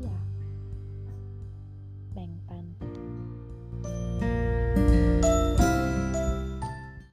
Yeah.